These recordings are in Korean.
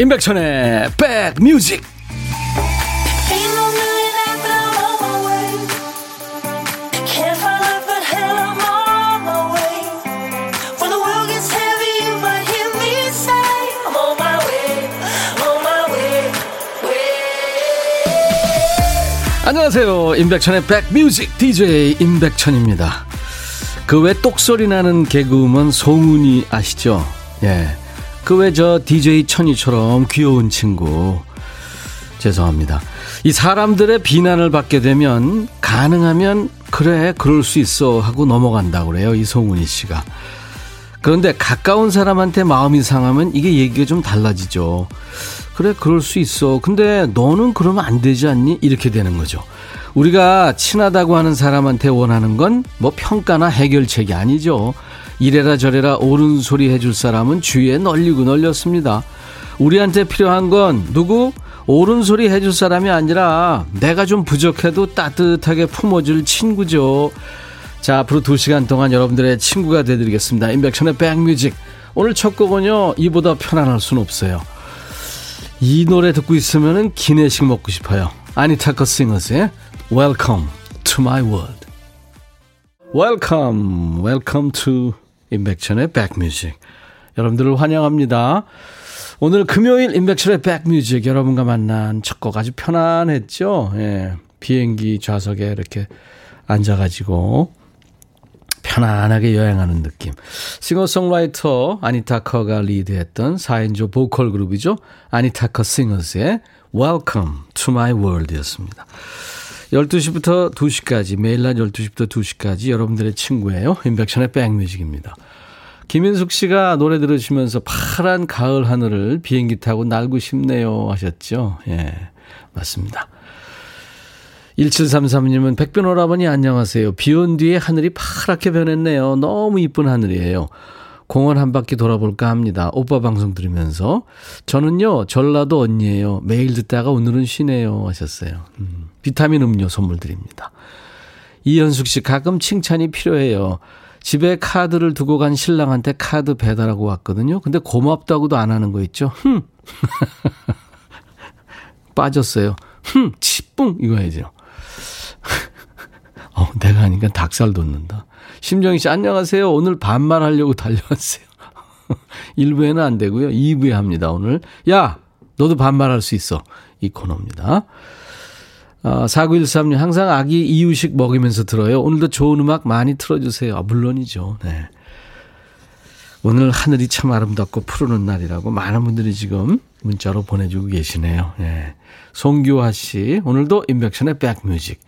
임백천의 백뮤직. 안녕하세요. 임백천의 백뮤직. DJ 임백천입니다. 그 외 똑소리 나는 개그우먼 송은이 아시죠? 예. 그왜저 DJ 천이처럼 귀여운 친구. 죄송합니다. 이 사람들의 비난을 받게 되면 가능하면 그래 그럴 수 있어 하고 넘어간다고 그래요 이송훈이 씨가. 그런데 가까운 사람한테 마음이 상하면 이게 얘기가 좀 달라지죠. 그래 그럴 수 있어. 근데 너는 그러면 안 되지 않니? 이렇게 되는 거죠. 우리가 친하다고 하는 사람한테 원하는 건 뭐 평가나 해결책이 아니죠. 이래라 저래라 옳은 소리 해줄 사람은 주위에 널리고 널렸습니다. 우리한테 필요한 건 누구? 옳은 소리 해줄 사람이 아니라 내가 좀 부족해도 따뜻하게 품어줄 친구죠. 자, 앞으로 두 시간 동안 여러분들의 친구가 되드리겠습니다. 인백션의 백뮤직. 오늘 첫 곡은요, 이보다 편안할 순 없어요. 이 노래 듣고 있으면 기내식 먹고 싶어요. 아니타커 싱어스의 Welcome to my world. Welcome, welcome to 임백천의 백뮤직. 여러분들을 환영합니다. 오늘 금요일 임백천의 백뮤직 여러분과 만난 첫 곡 아주 편안했죠? 예. 비행기 좌석에 이렇게 앉아가지고 편안하게 여행하는 느낌. 싱어송라이터 아니타커가 리드했던 4인조 보컬 그룹이죠. 아니타커 싱어스의 Welcome to my world 였습니다. 12시부터 2시까지, 매일 낮 12시부터 2시까지 여러분들의 친구예요. 인백션의 백뮤직입니다. 김인숙 씨가 노래 들으시면서 파란 가을 하늘을 비행기 타고 날고 싶네요 하셨죠. 예, 맞습니다. 1733님은 백변 오라버니 안녕하세요. 비 온 뒤에 하늘이 파랗게 변했네요. 너무 이쁜 하늘이에요. 공원 한 바퀴 돌아볼까 합니다. 오빠 방송 들으면서. 저는요, 전라도 언니예요. 매일 듣다가 오늘은 쉬네요. 하셨어요. 음, 비타민 음료 선물 드립니다. 이현숙 씨, 가끔 칭찬이 필요해요. 집에 카드를 두고 간 신랑한테 카드 배달하고 왔거든요. 근데 고맙다고도 안 하는 거 있죠? 흠! 빠졌어요. 흠! 치뿡! 이거 해야죠. 어, 내가 하니까 닭살 돋는다. 심정희 씨, 안녕하세요. 오늘 반말하려고 달려왔어요. 1부에는 안 되고요. 2부에 합니다, 오늘. 야! 너도 반말할 수 있어. 이 코너입니다. 어, 4913님, 항상 아기 이유식 먹이면서 들어요. 오늘도 좋은 음악 많이 틀어주세요. 아, 물론이죠. 네. 오늘 하늘이 참 아름답고 푸르는 날이라고 많은 분들이 지금 문자로 보내주고 계시네요. 네. 송규화 씨, 오늘도 인백션의 백뮤직.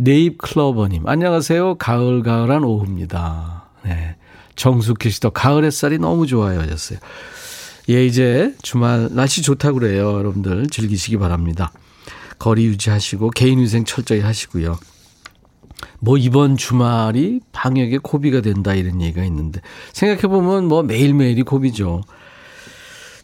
네잎 클로버님, 안녕하세요. 가을가을한 오후입니다. 네. 정숙희 씨도 가을 햇살이 너무 좋아요. 하셨어요. 예, 이제 주말 날씨 좋다고 그래요. 여러분들 즐기시기 바랍니다. 거리 유지하시고 개인위생 철저히 하시고요. 뭐 이번 주말이 방역의 고비가 된다 이런 얘기가 있는데 생각해보면 뭐 매일매일이 고비죠.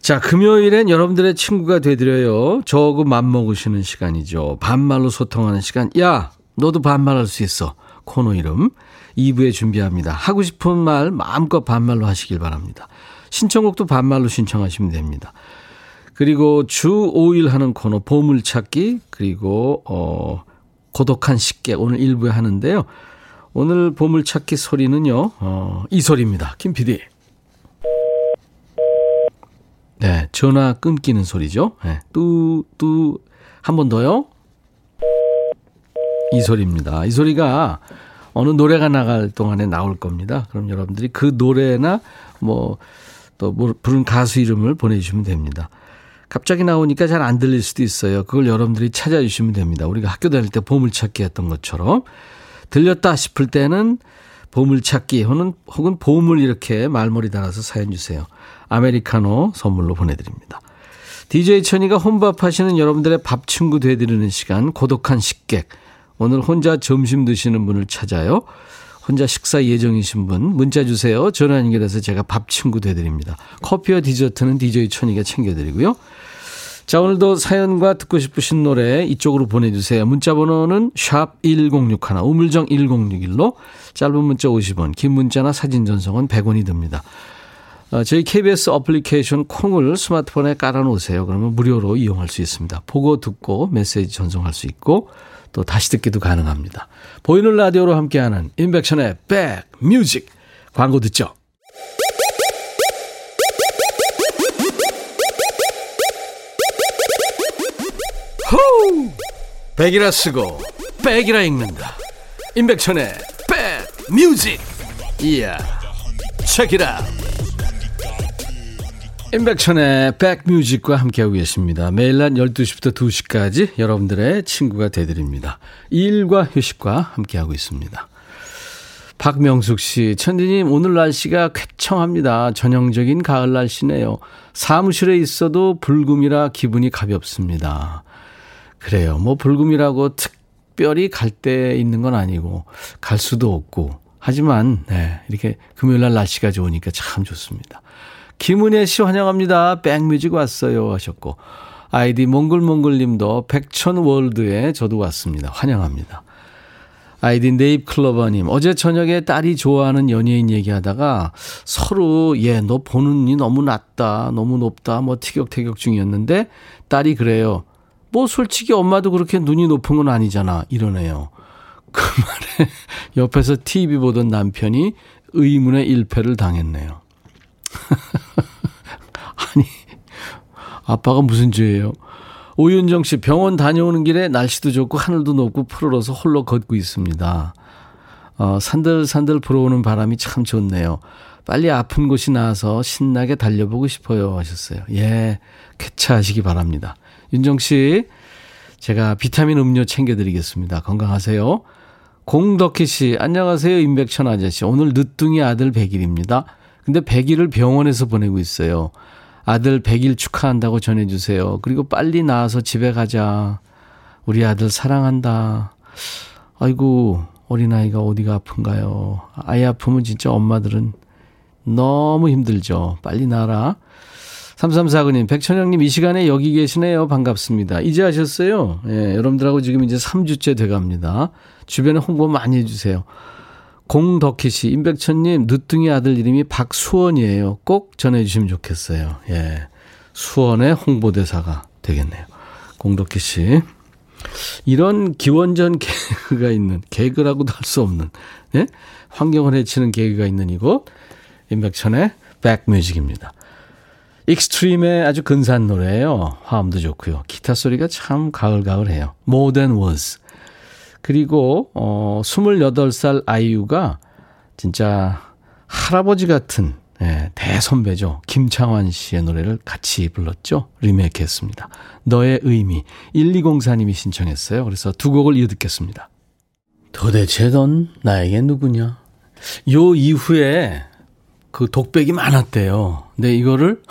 자, 금요일엔 여러분들의 친구가 되드려요. 저하고 맘먹으시는 시간이죠. 반말로 소통하는 시간. 야, 너도 반말할 수 있어. 코너 이름 2부에 준비합니다. 하고 싶은 말 마음껏 반말로 하시길 바랍니다. 신청곡도 반말로 신청하시면 됩니다. 그리고 주 5일 하는 코너 보물찾기 그리고 어 고독한 식객 오늘 1부에 하는데요. 오늘 보물찾기 소리는요. 어, 이 소리입니다. 김 PD. 네, 전화 끊기는 소리죠. 네, 뚜 뚜 한 번 더요. 이 소리입니다. 이 소리가 어느 노래가 나갈 동안에 나올 겁니다. 그럼 여러분들이 그 노래나 뭐 또 부른 가수 이름을 보내주시면 됩니다. 갑자기 나오니까 잘 안 들릴 수도 있어요. 그걸 여러분들이 찾아주시면 됩니다. 우리가 학교 다닐 때 보물찾기 했던 것처럼 들렸다 싶을 때는 보물찾기 혹은, 혹은 보물 이렇게 말머리 달아서 사연 주세요. 아메리카노 선물로 보내드립니다. DJ 천이가 혼밥 하시는 여러분들의 밥 친구 되드리는 시간 고독한 식객 오늘 혼자 점심 드시는 분을 찾아요. 혼자 식사 예정이신 분 문자 주세요. 전화 연결해서 제가 밥 친구 되드립니다. 커피와 디저트는 DJ 천이가 챙겨드리고요. 자 오늘도 사연과 듣고 싶으신 노래 이쪽으로 보내주세요. 문자 번호는 샵 1061, 우물정 1061로 짧은 문자 50원, 긴 문자나 사진 전송은 100원이 듭니다. 어, 저희 KBS 어플리케이션 콩을 스마트폰에 깔아놓으세요. 그러면 무료로 이용할 수 있습니다. 보고 듣고 메시지 전송할 수 있고 또 다시 듣기도 가능합니다. 보이는 라디오로 함께하는 인백션의 백뮤직 광고 듣죠. 호우! 백이라 쓰고 백이라 읽는다. 인백천의 백뮤직 이야 체키라 임백천의 백뮤직과 함께하고 계십니다. 매일 낮 12시부터 2시까지 여러분들의 친구가 되드립니다. 일과 휴식과 함께하고 있습니다. 박명숙 씨, 천디님, 오늘 날씨가 쾌청합니다. 전형적인 가을 날씨네요. 사무실에 있어도 불금이라 기분이 가볍습니다. 그래요. 뭐, 불금이라고 특별히 갈 때 있는 건 아니고, 갈 수도 없고, 하지만, 네, 이렇게 금요일 날 날씨가 좋으니까 참 좋습니다. 김은혜 씨 환영합니다. 백뮤직 왔어요 하셨고 아이디 몽글몽글님도 백천월드에 저도 왔습니다. 환영합니다. 아이디 네잎클로버님 어제 저녁에 딸이 좋아하는 연예인 얘기하다가 서로 얘너 보는 니 너무 낮다 너무 높다 뭐 티격태격 중이었는데 딸이 그래요. 뭐 솔직히 엄마도 그렇게 눈이 높은 건 아니잖아 이러네요. 그 말에 옆에서 TV 보던 남편이 의문의 일패를 당했네요. 아니, 아빠가 무슨 죄예요? 오윤정 씨 병원 다녀오는 길에 날씨도 좋고 하늘도 높고 푸르러서 홀로 걷고 있습니다. 어, 산들산들 불어오는 바람이 참 좋네요. 빨리 아픈 곳이 나와서 신나게 달려보고 싶어요 하셨어요. 예, 쾌차하시기 바랍니다. 윤정 씨, 제가 비타민 음료 챙겨드리겠습니다. 건강하세요. 공덕희 씨, 안녕하세요. 임백천 아저씨. 오늘 늦둥이 아들 100일입니다. 근데 100일을 병원에서 보내고 있어요. 아들 100일 축하한다고 전해주세요. 그리고 빨리 나와서 집에 가자. 우리 아들 사랑한다. 아이고, 어린아이가 어디가 아픈가요? 아이 아프면 진짜 엄마들은 너무 힘들죠. 빨리 나라. 3349님, 백천영님 이 시간에 여기 계시네요. 반갑습니다. 이제 하셨어요? 예, 여러분들하고 지금 이제 3주째 돼 갑니다. 주변에 홍보 많이 해주세요. 공덕희 씨, 임백천님, 늦둥이 아들 이름이 박수원이에요. 꼭 전해주시면 좋겠어요. 예. 수원의 홍보대사가 되겠네요. 공덕희 씨. 이런 기원전 개그가 있는, 개그라고도 할 수 없는, 예? 환경을 해치는 개그가 있는 이곳, 임백천의 백뮤직입니다. 익스트림의 아주 근사한 노래예요. 화음도 좋고요. 기타 소리가 참 가을가을해요. More Than Words. 그리고 어 28살 아이유가 진짜 할아버지 같은 예, 대선배죠. 김창완 씨의 노래를 같이 불렀죠. 리메이크 했습니다. 너의 의미. 1204님이 신청했어요. 그래서 두 곡을 이어 듣겠습니다. 도대체 넌 나에게 누구냐? 요 이후에 그 독백이 많았대요. 근데 이거를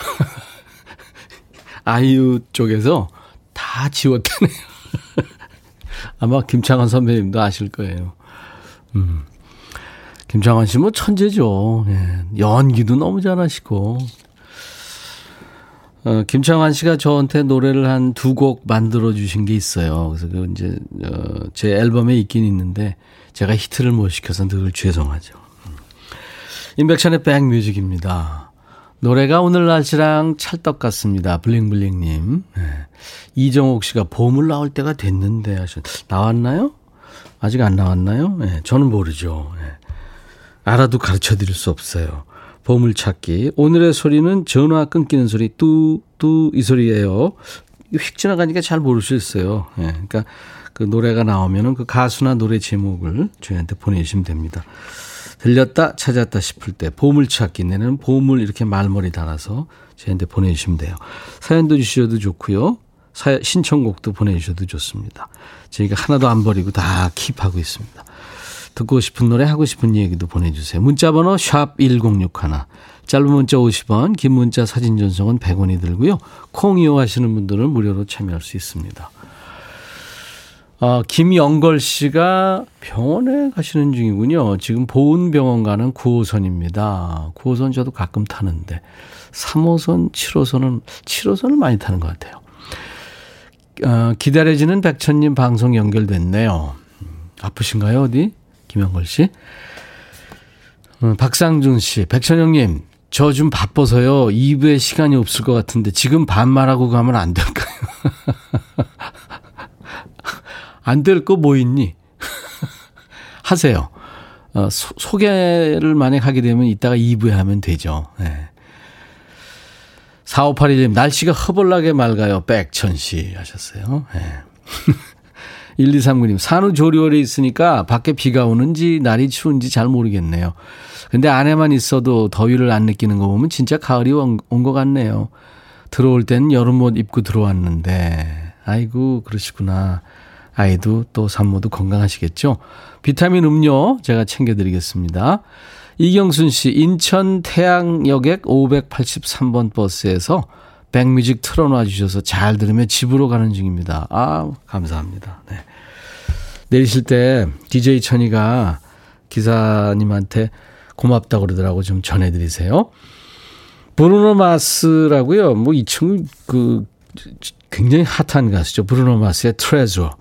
아이유 쪽에서 다 지웠다네요. 아마 김창완 선배님도 아실 거예요. 음. 김창완 씨 뭐 천재죠. 예. 연기도 너무 잘하시고. 어, 김창완 씨가 저한테 노래를 한 두 곡 만들어 주신 게 있어요. 그래서 그 이제 어, 제 앨범에 있긴 있는데 제가 히트를 못 시켜서 늘 죄송하죠. 음. 인백션의 백뮤직입니다. 노래가 오늘 날씨랑 찰떡 같습니다. 블링블링님. 네. 이정옥 씨가 봄을 나올 때가 됐는데 하셨 나왔나요? 아직 안 나왔나요? 네, 저는 모르죠. 네. 알아도 가르쳐 드릴 수 없어요. 보물 찾기. 오늘의 소리는 전화 끊기는 소리, 뚜, 뚜, 이 소리예요. 휙 지나가니까 잘 모를 수 있어요. 예, 그러니까 그 노래가 나오면은 그 가수나 노래 제목을 저희한테 보내주시면 됩니다. 들렸다 찾았다 싶을 때 보물찾기 내는 보물 이렇게 말머리 달아서 저희한테 보내주시면 돼요. 사연도 주셔도 좋고요. 사 신청곡도 보내주셔도 좋습니다. 저희가 하나도 안 버리고 다 킵하고 있습니다. 듣고 싶은 노래 하고 싶은 얘기도 보내주세요. 문자번호 샵 1061. 짧은 문자 50원, 긴 문자 사진 전송은 100원이 들고요. 콩 이용하시는 분들은 무료로 참여할 수 있습니다. 어, 김영걸 씨가 병원에 가시는 중이군요. 지금 보은병원 가는 9호선입니다. 9호선 저도 가끔 타는데 3호선, 7호선은 7호선을 많이 타는 것 같아요. 어, 기다려지는 백천님 방송 연결됐네요. 아프신가요, 어디? 김영걸 씨? 어, 박상준 씨, 백천영님, 저 좀 바빠서요. 2부에 시간이 없을 것 같은데 지금 반말하고 가면 안 될까요? 안 될 거 뭐 있니? 하세요. 어, 소, 소개를 만약 하게 되면 이따가 2부에 하면 되죠. 네. 4581님, 날씨가 허벌나게 맑아요. 백천 씨 하셨어요. 네. 1239님, 산후조리원에 있으니까 밖에 비가 오는지 날이 추운지 잘 모르겠네요. 근데 안에만 있어도 더위를 안 느끼는 거 보면 진짜 가을이 온 것 같네요. 들어올 땐 여름 옷 입고 들어왔는데, 아이고, 그러시구나. 아이도 또 산모도 건강하시겠죠? 비타민 음료 제가 챙겨드리겠습니다. 이경순 씨, 인천 태양여객 583번 버스에서 백뮤직 틀어놔 주셔서 잘 들으며 집으로 가는 중입니다. 아, 감사합니다. 네. 내리실 때 DJ 천이가 기사님한테 고맙다고 그러더라고 좀 전해드리세요. 브루노 마스라고요. 뭐 이 친구 그 굉장히 핫한 가수죠. 브루노 마스의 Treasure.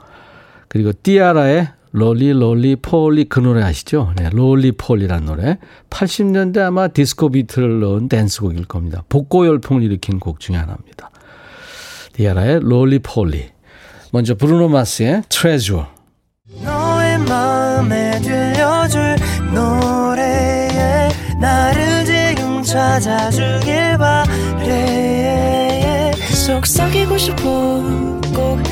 그리고 티아라의 Roly Roly-Poly 그 노래 아시죠? 네, Roly-Poly라는 노래. 80년대 아마 디스코 비트를 넣은 댄스곡일 겁니다. 복고 열풍을 일으킨 곡 중에 하나입니다. 티아라의 Roly-Poly. 먼저 브루노 마스의 Treasure. 너의 마음에 들려줄 노래에 나를 지금 찾아주길 바래 속삭이고 싶어 꼭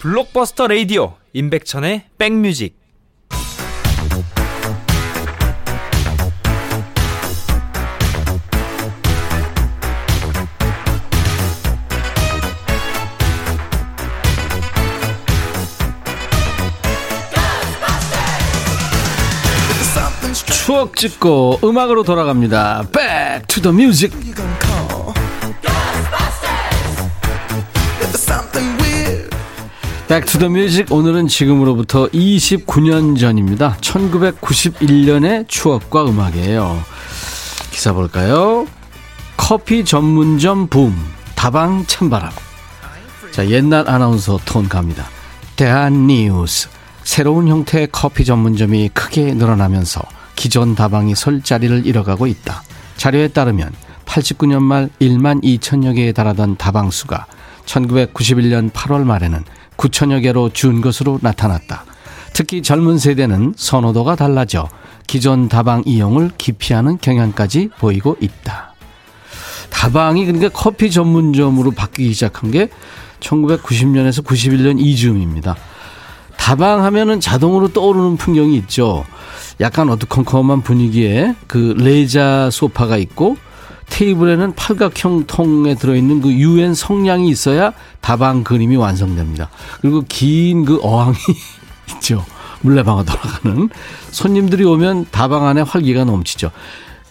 블록버스터 레이디오 임백천의 백뮤직 추억 찍고 음악으로 돌아갑니다. Back to the music. Back to the Music 오늘은 지금으로부터 29년 전입니다. 1991년의 추억과 음악이에요. 기사 볼까요? 커피 전문점 붐 다방 찬바람. 자 옛날 아나운서 톤 갑니다. 대한 뉴스 새로운 형태의 커피 전문점이 크게 늘어나면서 기존 다방이 설 자리를 잃어가고 있다. 자료에 따르면 89년 말 1만 2천여 개에 달하던 다방 수가 1991년 8월 말에는 9천여 개로 준 것으로 나타났다. 특히 젊은 세대는 선호도가 달라져 기존 다방 이용을 기피하는 경향까지 보이고 있다. 다방이 그러니까 커피 전문점으로 바뀌기 시작한 게 1990년에서 91년 이즈음입니다. 다방 하면은 자동으로 떠오르는 풍경이 있죠. 약간 어두컴컴한 분위기에 그 레자 소파가 있고 테이블에는 팔각형 통에 들어있는 그 유엔 성냥이 있어야 다방 그림이 완성됩니다. 그리고 긴 그 어항이 있죠. 물레방아 돌아가는. 손님들이 오면 다방 안에 활기가 넘치죠.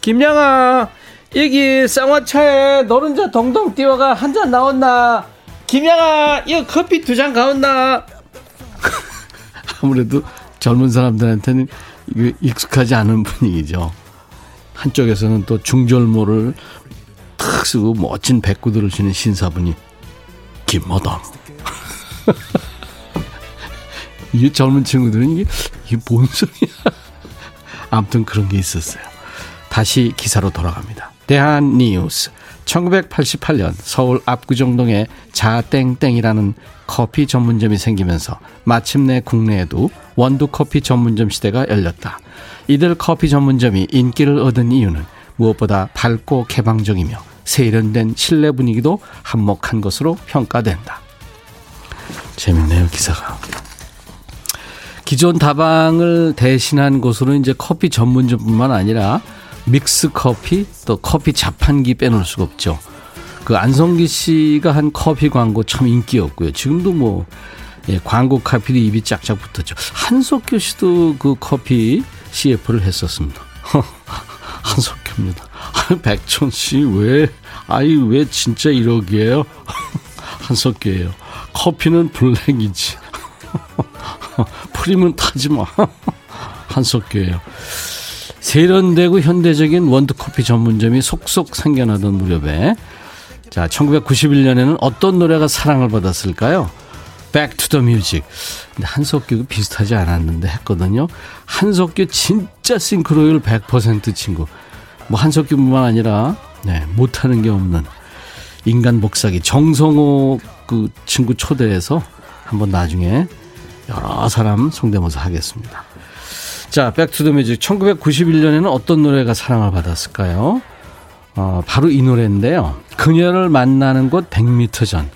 김양아, 여기 쌍화차에 노른자 동동 띄워가 한 잔 나왔나? 김양아, 이거 커피 두 잔 가온나? 아무래도 젊은 사람들한테는 익숙하지 않은 분위기죠. 한쪽에서는 또 중절모를 탁 쓰고 멋진 백구들을 주는 신사분이 김마담. 이 젊은 친구들은 이게, 이게 뭔 소리야. 아무튼 그런 게 있었어요. 다시 기사로 돌아갑니다. 대한뉴스. 1988년 서울 압구정동에 자땡땡이라는 커피 전문점이 생기면서 마침내 국내에도 원두 커피 전문점 시대가 열렸다. 이들 커피 전문점이 인기를 얻은 이유는 무엇보다 밝고 개방적이며 세련된 실내 분위기도 한몫한 것으로 평가된다. 재밌네요, 기사가. 기존 다방을 대신한 곳으로 이제 커피 전문점뿐만 아니라 믹스 커피 또 커피 자판기 빼놓을 수가 없죠. 그 안성기 씨가 한 커피 광고 참 인기였고요. 지금도 뭐 예, 광고 카피도 입이 짝짝 붙었죠. 한석규 씨도 그 커피 CF를 했었습니다. 한석규입니다. 백천 씨, 왜, 아이, 왜 진짜 1억이에요? 한석규예요 커피는 블랙이지. 프림은 타지 마. 한석규예요 세련되고 현대적인 원두커피 전문점이 속속 생겨나던 무렵에 자 1991년에는 어떤 노래가 사랑을 받았을까요? Back to the Music. 근데 한석규가 비슷하지 않았는데 했거든요. 한석규 진짜 싱크로율 100% 친구. 뭐 한석규뿐만 아니라 네, 못하는 게 없는 인간 복사기 정성호 그 친구 초대해서 한번 나중에 여러 사람 성대모사 하겠습니다. 자, Back to the Music 1991년에는 어떤 노래가 사랑을 받았을까요? 어, 바로 이 노래인데요. 그녀를 만나는 곳 100m 전.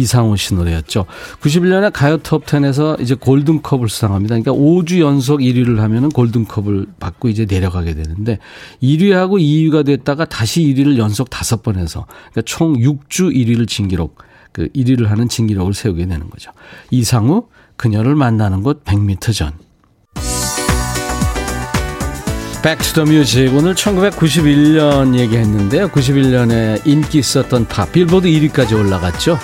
이상호 씨 노래였죠. 91년에 가요 톱10에서 이제 골든컵을 수상합니다. 그러니까 5주 연속 1위를 하면은 골든컵을 받고 이제 내려가게 되는데 1위하고 2위가 됐다가 다시 1위를 연속 5번 해서 그러니까 총 6주 1위를 진기록 그 1위를 하는 진기록을 세우게 되는 거죠. 이상우 그녀를 만나는 곳 100m 전. Back to the Music 오늘 1991년 얘기했는데요. 91년에 인기 있었던 팝 빌보드 1위까지 올라갔죠.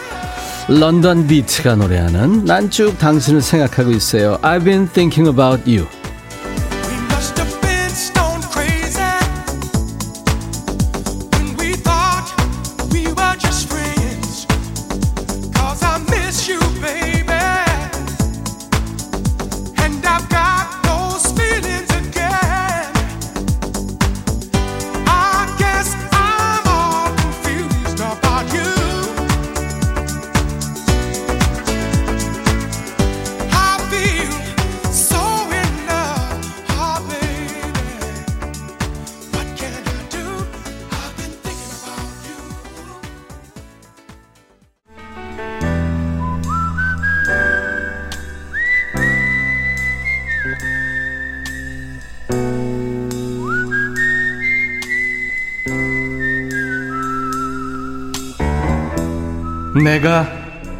런던 비트가 노래하는 난 쭉 당신을 생각하고 있어요. I've been thinking about you. 내가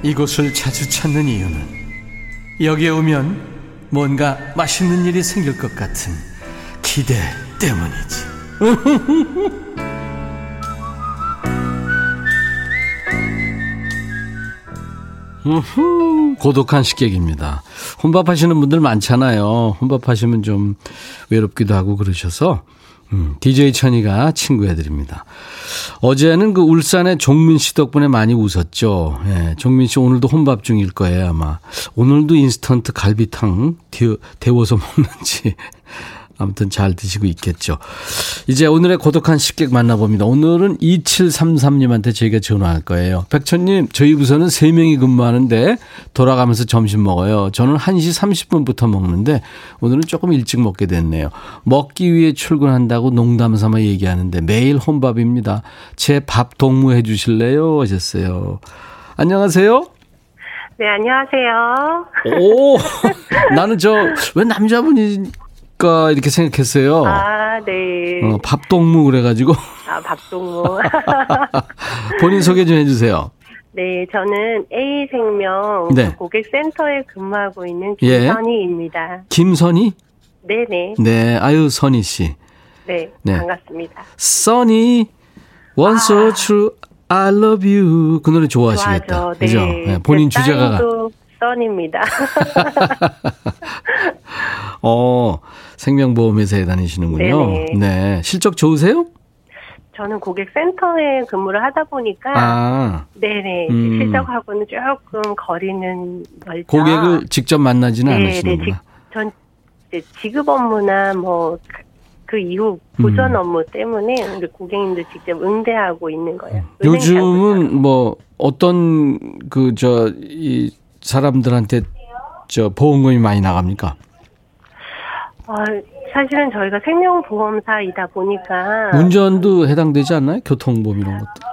이곳을 자주 찾는 이유는 여기에 오면 뭔가 맛있는 일이 생길 것 같은 기대 때문이지. 고독한 식객입니다. 혼밥하시는 분들 많잖아요. 혼밥하시면 좀 외롭기도 하고 그러셔서 음, DJ 천이가 친구해드립니다. 어제는 그 울산의 종민 씨 덕분에 많이 웃었죠. 예, 종민 씨 오늘도 혼밥 중일 거예요, 아마. 오늘도 인스턴트 갈비탕 데워서 먹는지 아무튼 잘 드시고 있겠죠. 이제 오늘의 고독한 식객 만나봅니다. 오늘은 2733님한테 저희가 전화할 거예요. 백천님, 저희 부서는 3명이 근무하는데 돌아가면서 점심 먹어요. 저는 1시 30분부터 먹는데 오늘은 조금 일찍 먹게 됐네요. 먹기 위해 출근한다고 농담 삼아 얘기하는데 매일 혼밥입니다. 제 밥 동무해 주실래요? 하셨어요. 안녕하세요. 네, 안녕하세요. 오, 나는 저, 왜 남자분이 않을까 이렇게 생각했어요. 아, 네. 어, 밥동무 그래가지고. 아, 밥동무. 본인 소개 좀 해주세요. 네, 저는 A생명 네. 고객센터에 근무하고 있는 예. 김선희입니다. 예. 김선희? 네네. 네, 아유, 선희 씨. 네, 네. 반갑습니다. 써니, one so 아. true, I love you. 그 노래 좋아하시겠다. 좋아하죠. 네. 그죠? 네, 본인 주제가가. 써 니입니다. 어, 생명보험회사에 다니시는군요. 네네. 네. 실적 좋으세요? 저는 고객센터에 근무를 하다 보니까 아. 네네 음. 실적하고는 조금 거리는 멀죠. 고객을 직접 만나지는 네네. 않으시는구나. 전 지급 업무나 뭐 그 이후 보전 음. 업무 때문에 우리 고객님들 직접 응대하고 있는 거예요. 요즘은 뭐 어떤 그 저 이 사람들한테 저 보험금이 많이 나갑니까? 어, 사실은 저희가 생명보험사이다 보니까 운전도 해당되지 않나요? 교통보험 이런 것도?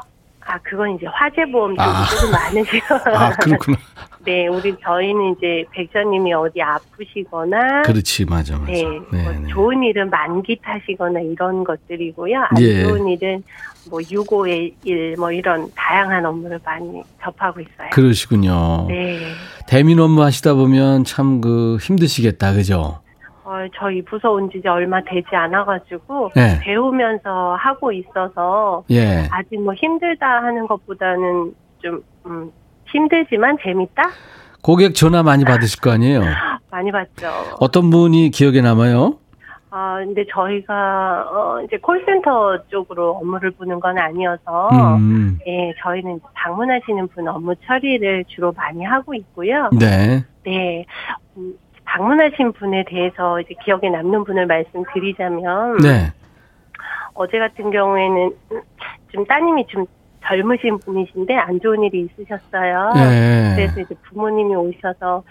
아 그건 이제 화재보험 쪽이 아. 조금 많으시고 아 그렇구나. 네, 우리 저희는 이제 백자님이 어디 아프시거나 그렇지 맞아 맞아. 네, 네, 뭐 네. 좋은 일은 만기 타시거나 이런 것들이고요. 안 예. 좋은 일은 뭐 유고의 일 뭐 이런 다양한 업무를 많이 접하고 있어요. 그러시군요. 네. 대민 업무 하시다 보면 참 그 힘드시겠다, 그죠? 어, 저희 부서 온 지 얼마 되지 않아가지고 네. 배우면서 하고 있어서 예. 아직 뭐 힘들다 하는 것보다는 좀 음, 힘들지만 재밌다. 고객 전화 많이 받으실 거 아니에요? 많이 받죠. 어떤 분이 기억에 남아요? 아, 근데 저희가, 어, 이제 콜센터 쪽으로 업무를 보는 건 아니어서, 음. 예, 저희는 방문하시는 분 업무 처리를 주로 많이 하고 있고요. 네. 네. 음, 방문하신 분에 대해서 이제 기억에 남는 분을 말씀드리자면, 네. 어제 같은 경우에는 좀 따님이 좀 젊으신 분이신데 안 좋은 일이 있으셨어요. 네. 그래서 이제 부모님이 오셔서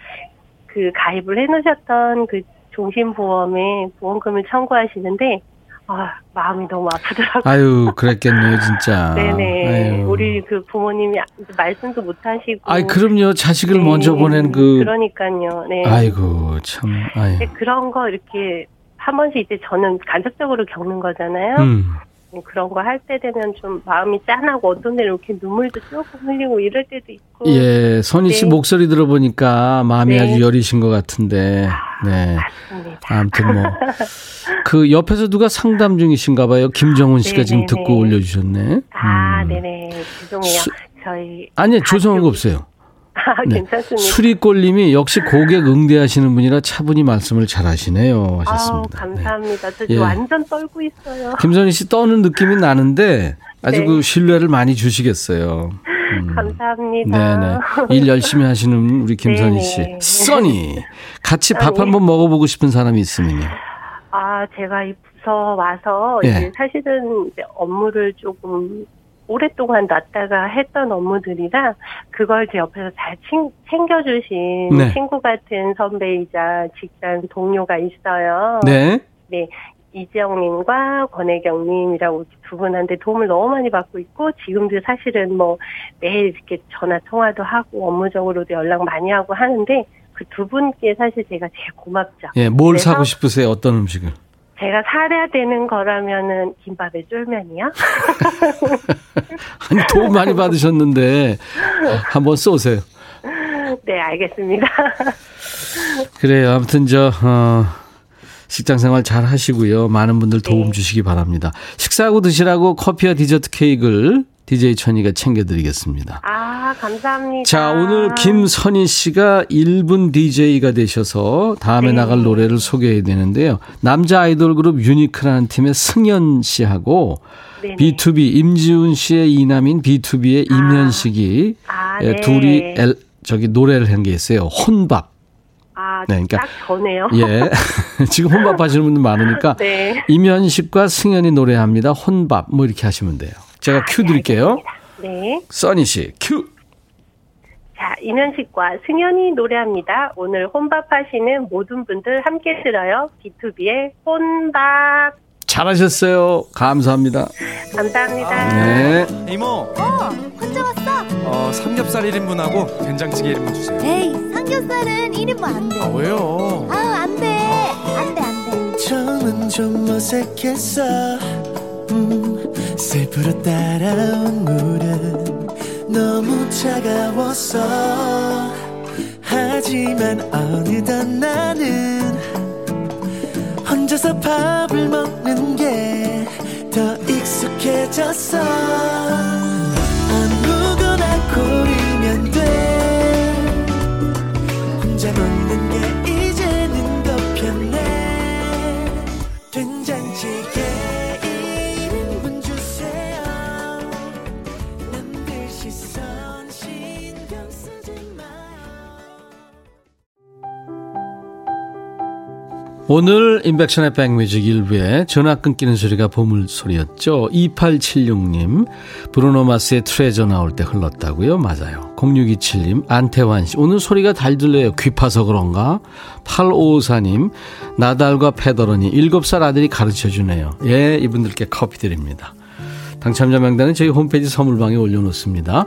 그 가입을 해놓으셨던 그 종신보험에 보험금을 청구하시는데 아 마음이 너무 아프더라고요. 아유 그랬겠네요 진짜. 네네. 아유. 우리 그 부모님이 말씀도 못 하시고. 아 그럼요 자식을 네. 먼저 보낸 그. 그러니까요. 네. 아이고 참. 아유. 그런 거 이렇게 한 번씩 이제 저는 간접적으로 겪는 거잖아요. 음. 뭐 그런 거 할 때 되면 좀 마음이 짠하고 어떤 데는 이렇게 눈물도 조금 흘리고 이럴 때도 있고. 예, 선희 씨 네. 목소리 들어보니까 마음이 네. 아주 여리신 것 같은데. 아, 네. 맞습니다. 아무튼 뭐. 그 옆에서 누가 상담 중이신가 봐요. 김정훈 씨가 네네네. 지금 네, 듣고 네. 올려주셨네. 아, 음. 네네. 죄송해요. 수, 저희. 아니요, 죄송한 거 없어요. 아, 네. 괜찮습니다. 수리꼴님이 역시 고객 응대하시는 분이라 차분히 말씀을 잘하시네요. 하셨습니다. 아우, 감사합니다. 네. 저 예. 완전 떨고 있어요. 김선희 씨 떠는 느낌이 나는데 아주 네. 그 신뢰를 많이 주시겠어요. 음. 감사합니다. 네네. 일 열심히 하시는 우리 김선희 씨. 써니. 같이 밥 한번 먹어보고 싶은 사람이 있으면요. 아, 제가 이 부서 와서 예. 이제 사실은 이제 업무를 조금 오랫동안 놨다가 했던 업무들이라 그걸 제 옆에서 잘 친, 챙겨주신 네. 친구 같은 선배이자 직장 동료가 있어요. 네. 네. 이지영님과 권혜경님이라고 두 분한테 도움을 너무 많이 받고 있고 지금도 사실은 뭐 매일 이렇게 전화 통화도 하고 업무적으로도 연락 많이 하고 하는데 그 두 분께 사실 제가 제일 고맙죠. 예, 뭘 사고 싶으세요? 어떤 음식을? 제가 사야 되는 거라면은 김밥에 쫄면이요? 아니 도움 많이 받으셨는데 한번 쏘세요. 네, 알겠습니다. 그래요. 아무튼 저 어, 직장 생활 잘 하시고요. 많은 분들 도움 네. 주시기 바랍니다. 식사하고 드시라고 커피와 디저트 케이크를 DJ 천이가 챙겨드리겠습니다. 아, 감사합니다. 자, 오늘 김선희 씨가 1분 DJ가 되셔서 다음에 네. 나갈 노래를 소개해야 되는데요. 남자 아이돌 그룹 유니크라는 팀의 승연 씨하고 네네. B2B 임지훈 씨의 이남인 B2B의 아. 임현식이 아, 예, 네. 둘이 엘, 저기 노래를 한 게 있어요. 혼밥. 아, 네, 그러니까 딱 저네요. 예. 지금 혼밥 하시는 분들 많으니까 네. 임현식과 승연이 노래합니다. 혼밥 뭐 이렇게 하시면 돼요. 제가 큐 드릴게요. 네. 써니 씨, 큐. 자, 이면식과 승현이 노래합니다. 오늘 혼밥 하시는 모든 분들 함께 들어요. B2B의 혼밥. 잘하셨어요. 감사합니다. 감사합니다. 네. 이모. 어, 혼자 왔어? 어, 삼겹살 1인분하고 된장찌개 1인분 주세요. 에이, 삼겹살은 1인분 안 돼. 아, 왜요? 아, 안 돼. 안 돼, 안 돼. 처음은 좀 어색했어. 음. 슬프로 따라온 물은 너무 차가웠어 하지만 어느덧 나는 혼자서 밥을 먹는 게 더 익숙해졌어 오늘 임백천의 백뮤직 일부에 전화 끊기는 소리가 보물소리였죠. 2876님, 브루노 마스의 Treasure 나올 때 흘렀다고요? 맞아요. 0627님, 안태환 씨, 오늘 소리가 잘 들려요. 귀 파서 그런가? 8554님, 나달과 페더러니, 7살 아들이 가르쳐 주네요. 예, 이분들께 커피 드립니다. 당첨자 명단은 저희 홈페이지 선물방에 올려놓습니다.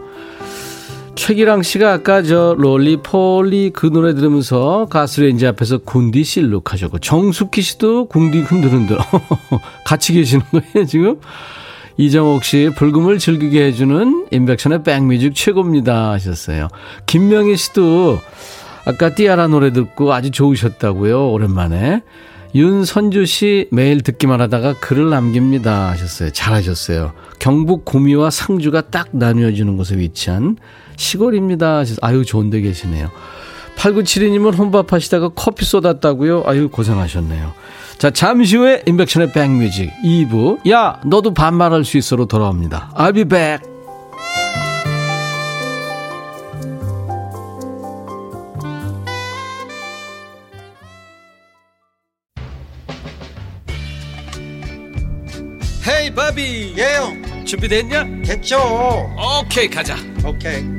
최기랑 씨가 아까 저 Roly-Poly 그 노래 들으면서 가스레인지 앞에서 궁디 실룩 하셨고 정숙희 씨도 궁디 흔들흔들 같이 계시는 거예요 지금? 이정옥 씨 불금을 즐기게 해주는 인백션의 백뮤직 최고입니다 하셨어요. 김명희 씨도 아까 띠아라 노래 듣고 아주 좋으셨다고요 오랜만에 윤선주 씨 매일 듣기만 하다가 글을 남깁니다 하셨어요. 잘하셨어요. 경북 구미와 상주가 딱 나뉘어지는 곳에 위치한 시골입니다. 아유 좋은 데 계시네요. 8972님은 혼밥 하시다가 커피 쏟았다고요? 아유 고생하셨네요. 자 잠시 후에 인백션의 백뮤직 2부 야 너도 반말할 수 있어로 돌아옵니다. I'll be back. 헤이 바비 예영 준비됐냐? 됐죠 오케이 가자 오케이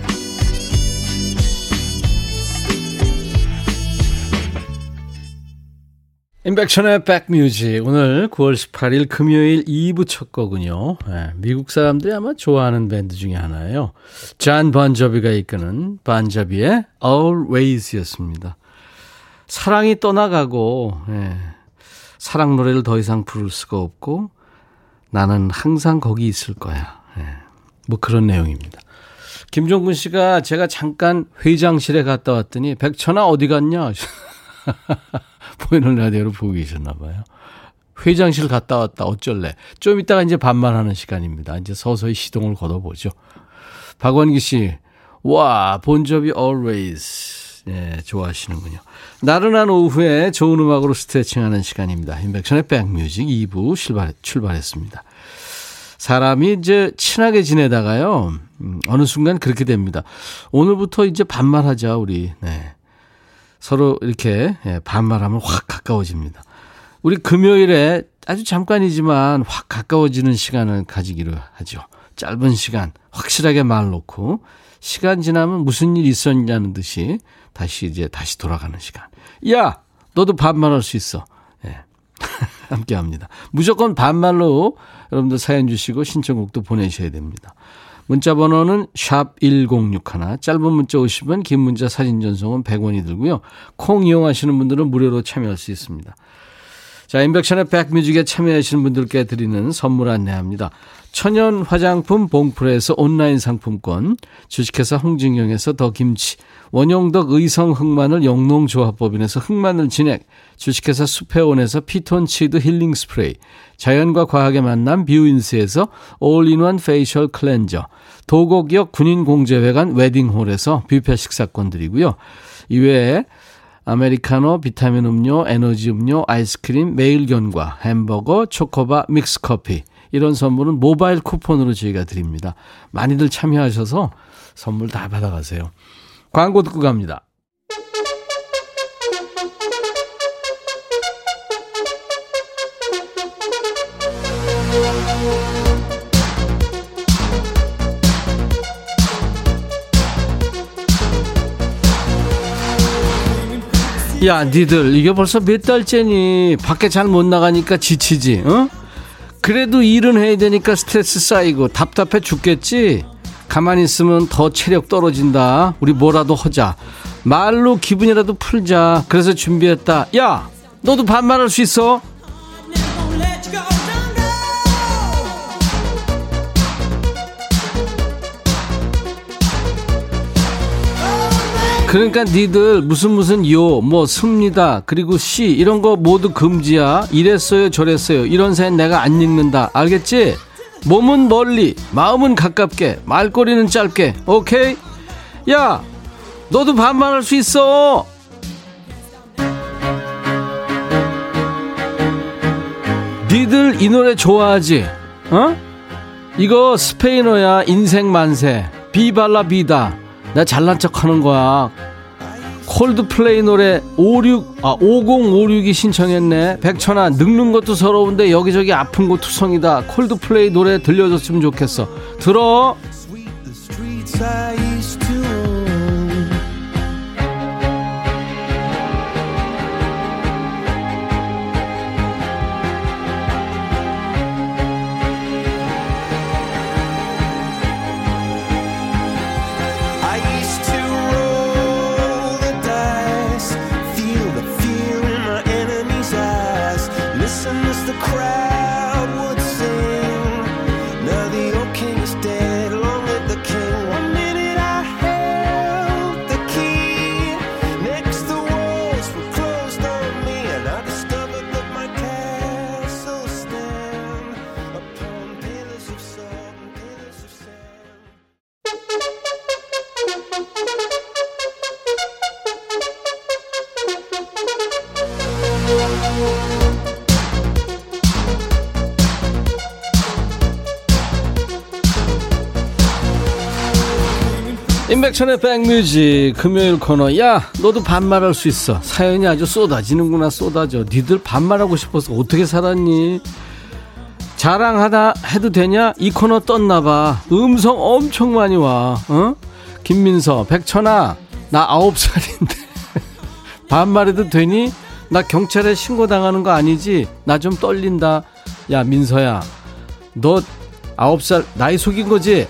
임백천의 백뮤직 오늘 9월 18일 금요일 2부 첫 거군요. 네, 미국 사람들이 아마 좋아하는 밴드 중에 하나예요. 잔 반저비가 이끄는 반저비의 Always였습니다. 사랑이 떠나가고 네, 사랑 노래를 더 이상 부를 수가 없고 나는 항상 거기 있을 거야. 네. 뭐 그런 내용입니다. 김종근 씨가 제가 잠깐 회장실에 갔다 왔더니 백천아 어디 갔냐? 보이는 라디오로 보고 계셨나 봐요. 회장실 갔다 왔다 어쩔래. 좀 이따가 이제 반말하는 시간입니다. 이제 서서히 시동을 걷어보죠. 박원기 씨, 와 본조비 always 예, 좋아하시는군요. 나른한 오후에 좋은 음악으로 스트레칭하는 시간입니다. 인백션의 백뮤직 2부 출발, 출발했습니다. 사람이 이제 친하게 지내다가요, 음, 어느 순간 그렇게 됩니다. 오늘부터 이제 반말하자, 우리. 네. 서로 이렇게 예, 반말하면 확 가까워집니다. 우리 금요일에 아주 잠깐이지만 확 가까워지는 시간을 가지기로 하죠. 짧은 시간, 확실하게 말 놓고, 시간 지나면 무슨 일 있었냐는 듯이 다시 이제 다시 돌아가는 시간. 야, 너도 반말할 수 있어. 예. 함께 합니다. 무조건 반말로 여러분들 사연 주시고 신청곡도 보내셔야 됩니다. 문자 번호는 샵 1061, 짧은 문자 50원, 긴 문자 사진 전송은 100원이 들고요. 콩 이용하시는 분들은 무료로 참여할 수 있습니다. 자, 임백천의 백뮤직에 참여하시는 분들께 드리는 선물 안내합니다. 천연 화장품 봉프에서 온라인 상품권, 주식회사 홍진경에서 더 김치, 원용덕 의성 흑마늘 영농조합법인에서 흑마늘 진액, 주식회사 수페온에서 피톤치드 힐링 스프레이, 자연과 과학의 만남 뷰인스에서 all-in-one facial cleanser, 도곡역 군인공제회관 웨딩홀에서 뷔페 식사권 드리고요. 이외에 아메리카노, 비타민 음료, 에너지 음료, 아이스크림, 매일견과 햄버거, 초코바, 믹스커피 이런 선물은 모바일 쿠폰으로 저희가 드립니다. 많이들 참여하셔서 선물 다 받아가세요. 광고 듣고 갑니다. 야, 니들 이게 벌써 몇 달째니 밖에 잘 못 나가니까 지치지, 어? 그래도 일은 해야 되니까 스트레스 쌓이고 답답해 죽겠지. 가만히 있으면 더 체력 떨어진다. 우리 뭐라도 하자. 말로 기분이라도 풀자. 그래서 준비했다. 야, 너도 반말할 수 있어? 그러니까 니들 무슨 무슨 요, 뭐 습니다, 그리고 시 이런 거 모두 금지야. 이랬어요, 저랬어요. 이런 사연 내가 안 읽는다. 알겠지? 몸은 멀리, 마음은 가깝게, 말꼬리는 짧게. 오케이? 야, 너도 반말할 수 있어. 니들 이 노래 좋아하지? 어? 이거 스페인어야 인생 만세. 비발라 비다. 나 잘난 척 하는 거야. 콜드플레이 노래 56, 아, 5056이 신청했네. 백천아, 늙는 것도 서러운데 여기저기 아픈 거 투성이다. 콜드플레이 노래 들려줬으면 좋겠어. 들어! 임백천의 백뮤직 금요일 코너. 야 너도 반말할 수 있어. 사연이 아주 쏟아지는구나 쏟아져. 니들 반말하고 싶어서 어떻게 살았니? 자랑하다 해도 되냐? 이 코너 떴나봐. 음성 엄청 많이 와 어? 김민서 백천아 나 아홉 살인데. 반말해도 되니? 나 경찰에 신고당하는 거 아니지? 나 좀 떨린다. 야 민서야 너 아홉 살 나이 속인 거지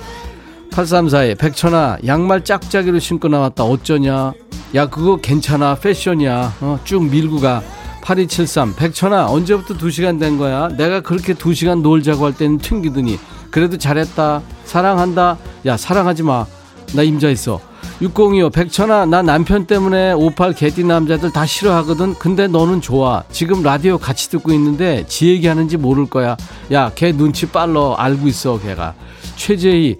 8342 백천아 양말 짝짝이로 신고 나왔다. 어쩌냐? 야 그거 괜찮아. 패션이야. 어, 쭉 밀고 가. 8273 백천아 언제부터 2시간 된 거야? 내가 그렇게 2시간 놀자고 할 때는 튕기더니. 그래도 잘했다. 사랑한다. 야 사랑하지 마 나 임자 있어. 6025 백천아 나 남편 때문에 58 개띠 남자들 다 싫어하거든. 근데 너는 좋아. 지금 라디오 같이 듣고 있는데 지 얘기하는지 모를 거야. 야 걔 눈치 빨러. 알고 있어 걔가. 최재희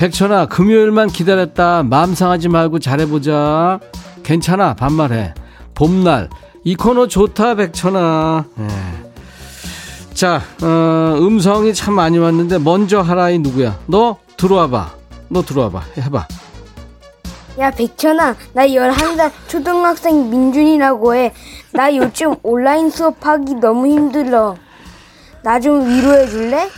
백천아 금요일만 기다렸다. 마음 상하지 말고 잘해보자. 괜찮아 반말해. 봄날. 이 코너 좋다 백천아. 네. 자 어, 음성이 참 많이 왔는데 먼저 하라이 누구야? 너 들어와봐. 너 들어와봐. 해봐. 야 백천아 나 11살 초등학생 민준이라고 해. 나 요즘 온라인 수업하기 너무 힘들어. 나 좀 위로해 줄래?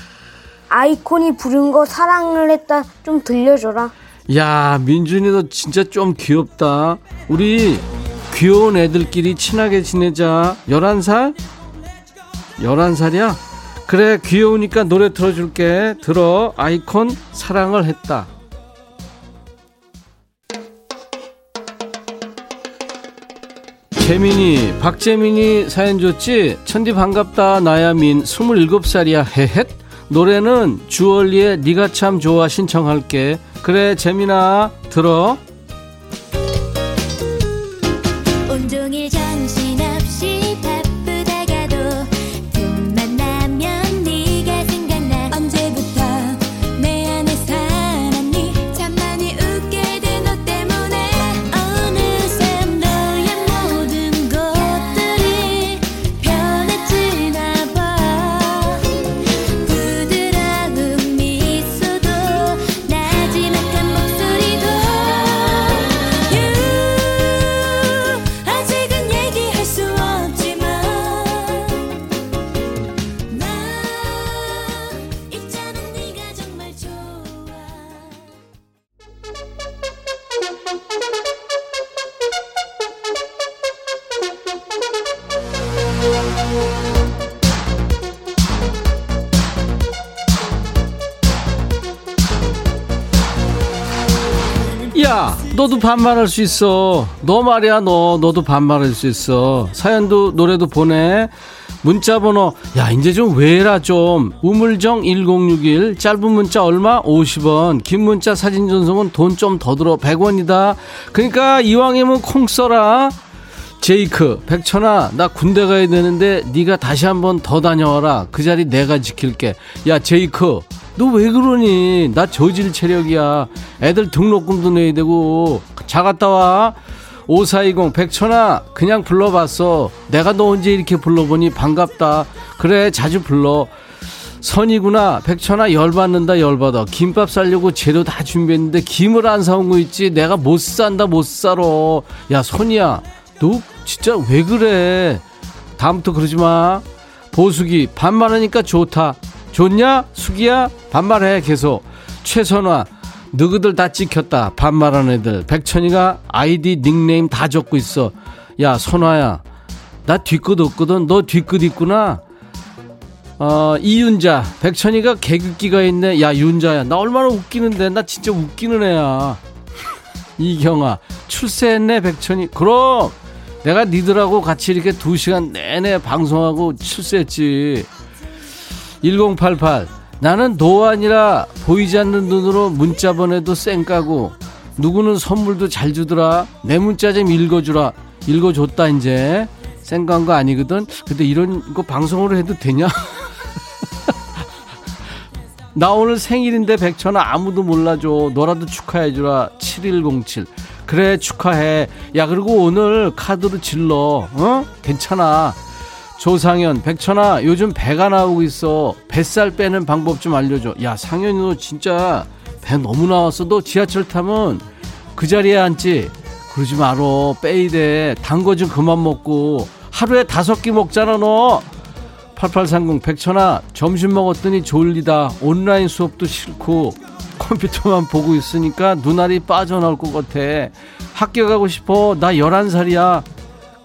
아이콘이 부른 거 사랑을 했다 좀 들려줘라. 야 민준이 너 진짜 좀 귀엽다. 우리 귀여운 애들끼리 친하게 지내자. 11살? 11살이야? 그래 귀여우니까 노래 틀어줄게. 들어 아이콘 사랑을 했다. 재민이 박재민이 사연 줬지? 천디 반갑다 나야민 27살이야 헤헷 노래는 주얼리의 니가 참 좋아 신청할게. 그래 재민아 들어. 너도 반말할 수 있어. 너 말이야, 너. 너도 반말할 수 있어. 사연도 노래도 보내. 문자 번호, 야, 이제 좀 왜라 좀. 우물정 1061. 짧은 문자 얼마? 50원. 긴 문자 사진 전송은 돈 좀 더 들어. 100원이다. 그러니까 이왕이면 콩 써라. 제이크, 백천아, 나 군대 가야 되는데 네가 다시 한번 더 다녀와라. 그 자리 내가 지킬게. 야, 제이크, 너 왜 그러니? 나 저질 체력이야. 애들 등록금도 내야 되고. 자 갔다 와. 5420 백천아 그냥 불러봤어. 내가 너 언제 이렇게 불러보니 반갑다. 그래 자주 불러. 선이구나. 백천아 열받는다 열받아. 김밥 살려고 재료 다 준비했는데 김을 안 사온 거 있지. 내가 못 산다 못 살아. 야 선이야 너 진짜 왜 그래. 다음부터 그러지 마. 보수기 반말하니까 좋다. 좋냐? 수기야? 반말해 계속. 최선화 너희들 다 찍혔다. 반말하는 애들. 백천이가 아이디 닉네임 다 적고 있어. 야 선화야 나 뒤끝 없거든. 너 뒤끝 있구나. 어, 이윤자 백천이가 개그기가 있네. 야 윤자야 나 얼마나 웃기는데 나 진짜 웃기는 애야. 이경아 출세했네 백천이. 그럼 내가 니들하고 같이 이렇게 두 시간 내내 방송하고 출세했지. 1088 나는 노안이라 보이지 않는 눈으로 문자 보내도 쌩까고 누구는 선물도 잘 주더라. 내 문자 좀 읽어주라. 읽어줬다 이제. 쌩깐 거 아니거든. 근데 이런 거 방송으로 해도 되냐? 나 오늘 생일인데 백천아 아무도 몰라줘. 너라도 축하해주라. 7107 그래 축하해 야 그리고 오늘 카드로 질러 어 괜찮아 조상현, 백천아, 요즘 배가 나오고 있어. 뱃살 빼는 방법 좀 알려줘. 야, 상현이 너 진짜 배 너무 나왔어. 너 지하철 타면 그 자리에 앉지. 그러지 말어. 빼이돼. 단 거 좀 그만 먹고. 하루에 다섯 끼 먹잖아, 너. 8830 백천아 점심 먹었더니 졸리다 온라인 수업도 싫고 컴퓨터만 보고 있으니까 눈알이 빠져나올 것 같아 학교 가고 싶어 나 11살이야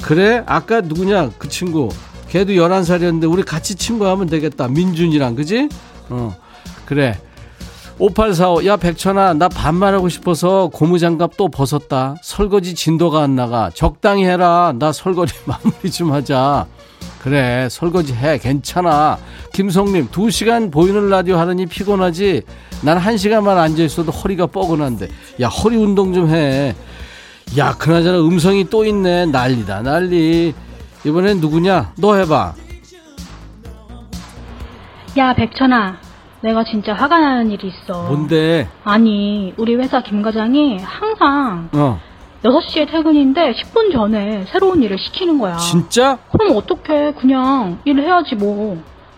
그래? 아까 누구냐 그 친구 걔도 11살이었는데 우리 같이 친구하면 되겠다 민준이랑 그지? 어 그래 5845, 야, 백천아, 나 반말하고 싶어서 고무장갑 또 벗었다. 설거지 진도가 안 나가. 적당히 해라. 나 설거지 마무리 좀 하자. 그래, 설거지 해. 괜찮아. 김성님, 두 시간 보이는 라디오 하느니 피곤하지? 난 한 시간만 앉아 있어도 허리가 뻐근한데. 야, 허리 운동 좀 해. 야, 그나저나 음성이 또 있네. 난리다, 난리. 이번엔 누구냐? 너 해봐. 야, 백천아. 내가 진짜 화가 나는 일이 있어. 뭔데? 아니, 우리 회사 김 과장이 항상 어. 6시에 퇴근인데 10분 전에 새로운 일을 시키는 거야. 진짜? 그럼 어떡해. 그냥 일을 해야지 뭐.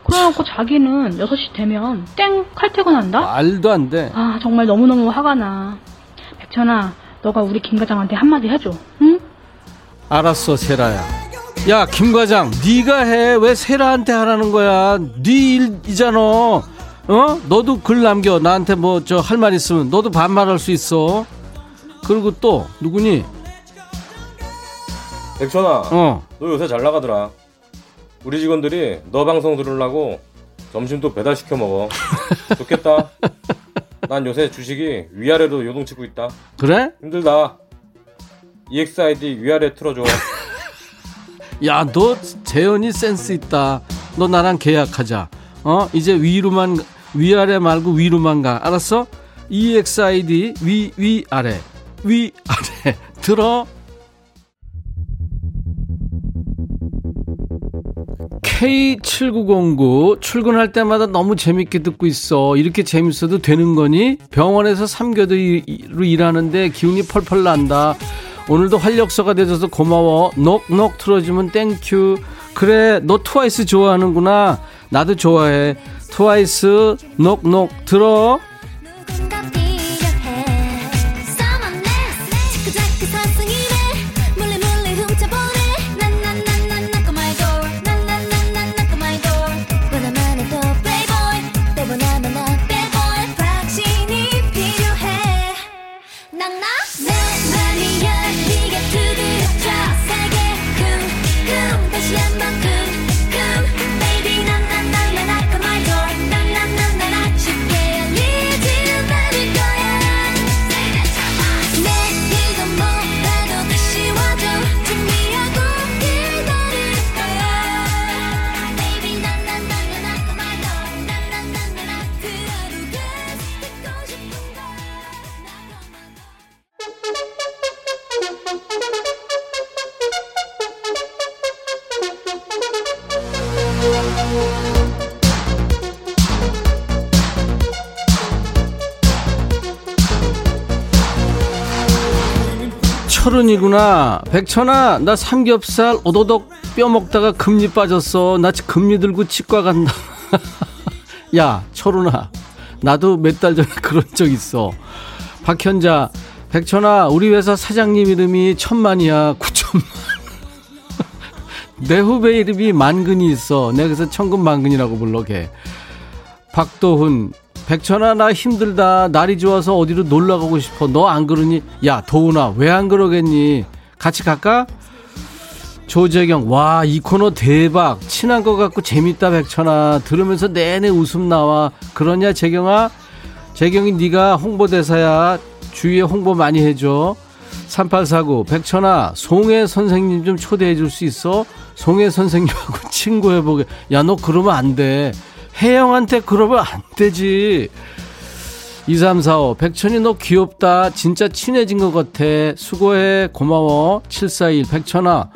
그래놓고 자기는 6시 되면 땡 칼퇴근한다? 말도 안 돼. 아, 정말 너무너무 화가 나. 백천아, 너가 우리 김 과장한테 한마디 해줘. 응? 알았어, 세라야. 야, 김 과장, 네가 해. 왜 세라한테 하라는 거야? 네 일이잖아. 어? 너도 글 남겨. 나한테 뭐 저 할 말 있으면 너도 반말할 수 있어. 그리고 또 누구니? 백천아, 어. 너 요새 잘 나가더라. 우리 직원들이 너 방송 들으려고 점심도 배달시켜 먹어. 좋겠다. 난 요새 주식이 위아래로 요동치고 있다. 그래? 힘들다. EXID 위아래 틀어줘. 야, 너 재현이 센스 있다. 너 나랑 계약하자. 어? 이제 위로만 위아래 말고 위로만 가. 알았어? EXID 위 위아래. 위아래. 들어. K7909 출근할 때마다 너무 재밌게 듣고 있어. 이렇게 재밌어도 되는 거니? 병원에서 3교대로 일하는데 기운이 펄펄 난다. 오늘도 활력소가 돼줘서 고마워. Knock Knock 틀어주면 thank you. 그래, 너 트와이스 좋아하는구나. 나도 좋아해. 트와이스 녹녹 들어. 철은이구나. 백천아, 나 삼겹살 오도독 뼈 먹다가 금리 빠졌어. 나 금리 들고 치과 간다. 야, 철은아. 나도 몇 달 전에 그런 적 있어. 박현자, 백천아, 우리 회사 사장님 이름이 천만이야. 구천만. 내 후배 이름이 만근이 있어. 내가 그래서 천근만근이라고 불러, 걔. 박도훈, 백천아 나 힘들다. 날이 좋아서 어디로 놀러 가고 싶어. 너 안 그러니? 야 도훈아 왜 안 그러겠니? 같이 갈까? 조재경 와 이 코너 대박. 친한 것 같고 재밌다 백천아. 들으면서 내내 웃음 나와. 그러냐 재경아? 재경이 네가 홍보대사야. 주위에 홍보 많이 해줘. 3849 백천아 송혜 선생님 좀 초대해 줄 수 있어? 송혜 선생님하고 친구해보게. 야 너 그러면 안돼 혜영한테 그러면 안 되지. 2345 백천이 너 귀엽다. 진짜 친해진 것 같아. 수고해. 고마워. 741 백천아.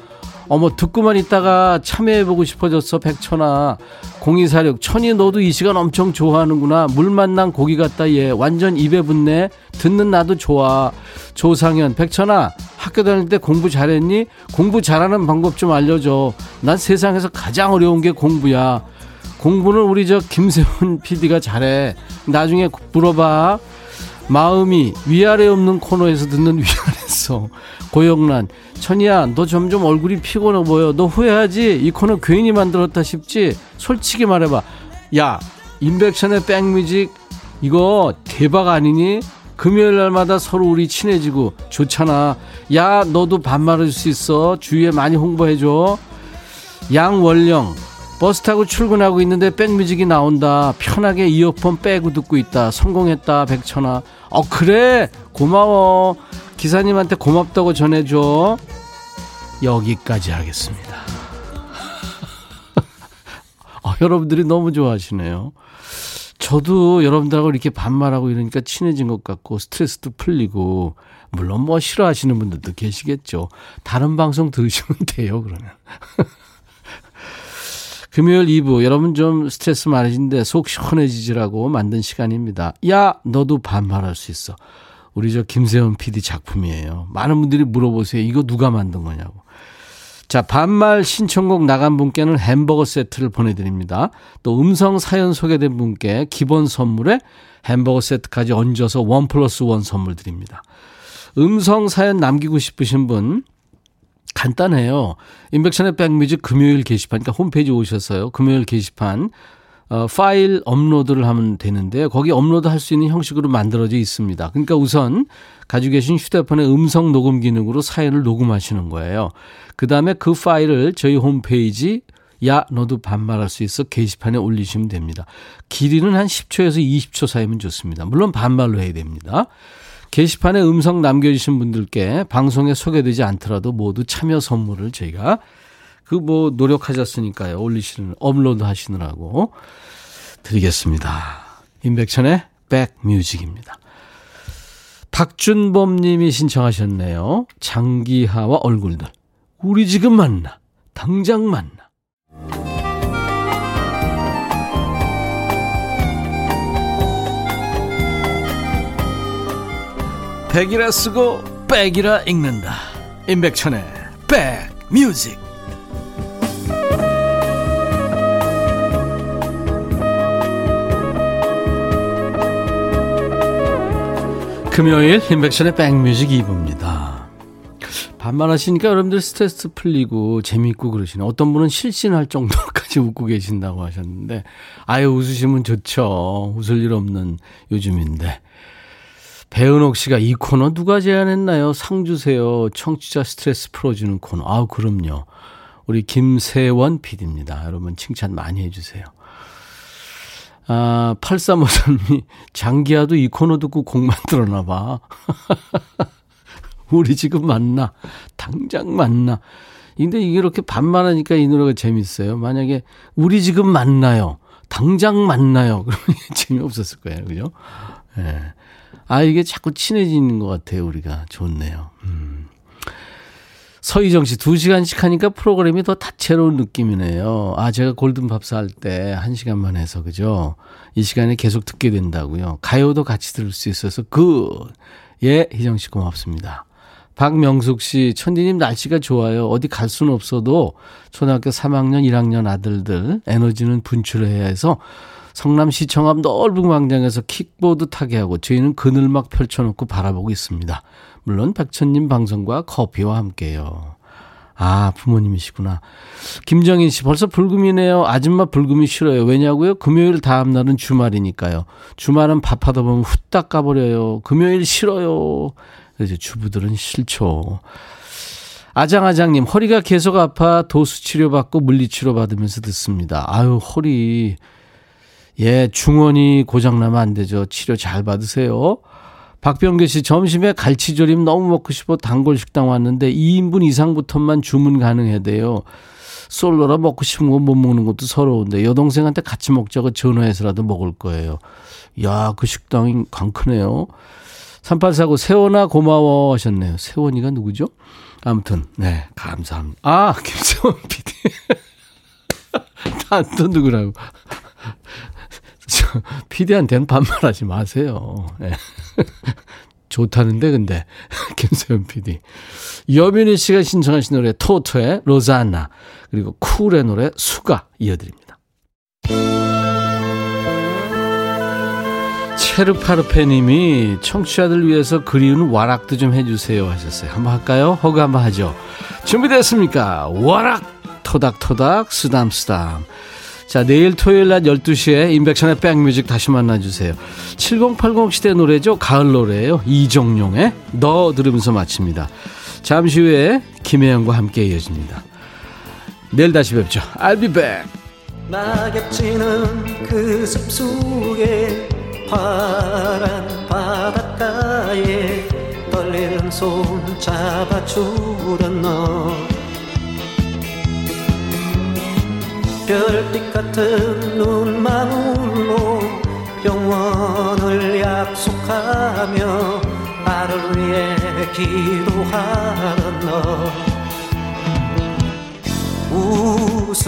어머 듣고만 있다가 참여해보고 싶어졌어 백천아 0246 천이 너도 이 시간 엄청 좋아하는구나 물 만난 고기 같다 얘 완전 입에 붙네 듣는 나도 좋아 조상현 백천아 학교 다닐 때 공부 잘했니? 공부 잘하는 방법 좀 알려줘 난 세상에서 가장 어려운 게 공부야 공부는 우리 저 김세훈 PD가 잘해. 나중에 물어봐. 마음이 위아래 없는 코너에서 듣는 위아래서. 고영란 천이야 너 점점 얼굴이 피곤해 보여. 너 후회하지? 이 코너 괜히 만들었다 싶지? 솔직히 말해봐. 야 인백션의 백뮤직 이거 대박 아니니? 금요일 날마다 서로 우리 친해지고 좋잖아. 야 너도 반말할 수 있어. 주위에 많이 홍보해줘. 양월령 버스 타고 출근하고 있는데 백뮤직이 나온다. 편하게 이어폰 빼고 듣고 있다. 성공했다. 백천아. 어, 그래. 고마워. 기사님한테 고맙다고 전해줘. 여기까지 하겠습니다. 어, 여러분들이 너무 좋아하시네요. 저도 여러분들하고 이렇게 반말하고 이러니까 친해진 것 같고 스트레스도 풀리고 물론 뭐 싫어하시는 분들도 계시겠죠. 다른 방송 들으시면 돼요, 그러면. 금요일 2부 여러분 좀 스트레스 많으신데 속 시원해지지라고 만든 시간입니다. 야 너도 반말할 수 있어. 우리 저 김세현 PD 작품이에요. 많은 분들이 물어보세요. 이거 누가 만든 거냐고. 자, 반말 신청곡 나간 분께는 햄버거 세트를 보내드립니다. 또 음성 사연 소개된 분께 기본 선물에 햄버거 세트까지 얹어서 원 플러스 원 선물 드립니다. 음성 사연 남기고 싶으신 분 간단해요. 임백천의 백뮤직 금요일 게시판, 그러니까 홈페이지 오셨어요. 금요일 게시판. 어, 파일 업로드를 하면 되는데 거기 업로드 할 수 있는 형식으로 만들어져 있습니다. 그러니까 우선 가지고 계신 휴대폰의 음성 녹음 기능으로 사연을 녹음하시는 거예요. 그 다음에 그 파일을 저희 홈페이지 야 너도 반말할 수 있어 게시판에 올리시면 됩니다. 길이는 한 10초에서 20초 사이면 좋습니다. 물론 반말로 해야 됩니다. 게시판에 음성 남겨주신 분들께 방송에 소개되지 않더라도 모두 참여 선물을 저희가 그 뭐 노력하셨으니까요. 올리시는, 업로드 하시느라고 드리겠습니다. 임백천의 백뮤직입니다. 박준범 님이 신청하셨네요. 장기하와 얼굴들. 우리 지금 만나. 당장 만나. 백이라 쓰고 백이라 읽는다. 임백천의 백뮤직. 금요일 임백천의 백뮤직 2부입니다. 반말하시니까 여러분들 스트레스 풀리고 재미있고 그러시네. 어떤 분은 실신할 정도까지 웃고 계신다고 하셨는데 아유 웃으시면 좋죠. 웃을 일 없는 요즘인데 배은옥 씨가 이 코너 누가 제안했나요? 상 주세요. 청취자 스트레스 풀어주는 코너. 아우, 그럼요. 우리 김세원 PD입니다. 여러분 칭찬 많이 해주세요. 아, 8353님이 장기야도 이 코너 듣고 곡 만들었나 봐. 우리 지금 만나. 당장 만나. 근데 이게 이렇게 반말하니까 이 노래가 재밌어요. 만약에 우리 지금 만나요. 당장 만나요. 그러면 재미없었을 거예요. 그죠? 예. 네. 아, 이게 자꾸 친해지는 것 같아요, 우리가. 좋네요. 음. 서희정 씨, 두 시간씩 하니까 프로그램이 더 다채로운 느낌이네요. 아, 제가 골든 밥사 할때한 시간만 해서, 그죠? 이 시간에 계속 듣게 된다고요. 가요도 같이 들을 수 있어서, 그, 예, 희정 씨 고맙습니다. 박명숙 씨, 천디님 날씨가 좋아요. 어디 갈 수는 없어도 초등학교 3학년, 1학년 아들들 에너지는 분출해야 해서 성남시청 앞 넓은 광장에서 킥보드 타게 하고 저희는 그늘막 펼쳐놓고 바라보고 있습니다. 물론 백천님 방송과 커피와 함께요. 아, 부모님이시구나. 김정인 씨, 벌써 불금이네요. 아줌마 불금이 싫어요. 왜냐고요? 금요일 다음 날은 주말이니까요. 주말은 밥하다 보면 후딱 가버려요. 금요일 싫어요. 그래서 주부들은 싫죠. 아장아장님, 허리가 계속 아파 도수 치료받고 물리치료 받으면서 듣습니다. 아유, 허리. 예, 중원이 고장나면 안 되죠. 치료 잘 받으세요. 박병규 씨, 점심에 갈치조림 너무 먹고 싶어 단골 식당 왔는데 2인분 이상부터만 주문 가능해 돼요. 솔로라 먹고 싶은 거 못 먹는 것도 서러운데 여동생한테 같이 먹자고 전화해서라도 먹을 거예요. 야, 그 식당이 강크네요. 3849 세원아 고마워 하셨네요. 세원이가 누구죠? 아무튼 네 감사합니다. 아 김세원 PD. 다또 누구라고. 피디한테는 반말하지 마세요. 네. 좋다는데 근데 김세현 PD. 여민희 씨가 신청하신 노래 토토의 로자나 그리고 쿨의 노래 수가 이어드립니다. 쉐르파르페님이 청취자들 위해서 그리운 와락도 좀 해주세요 하셨어요. 한번 할까요? 허그 한번 하죠. 준비됐습니까? 와락 토닥토닥 쓰담쓰담 자 내일 토요일 낮 12시에 인백션의 백뮤직 다시 만나주세요. 7080 시대 노래죠. 가을 노래예요. 이정용의 너 들으면서 마칩니다. 잠시 후에 김혜영과 함께 이어집니다. 내일 다시 뵙죠. I'll be back. 낙엽지는 그 숲 속에 파란 바닷가에 떨리는 손 잡아주던 너 별빛 같은 눈망울로 영원을 약속하며 나를 위해 기도하던 너. 웃음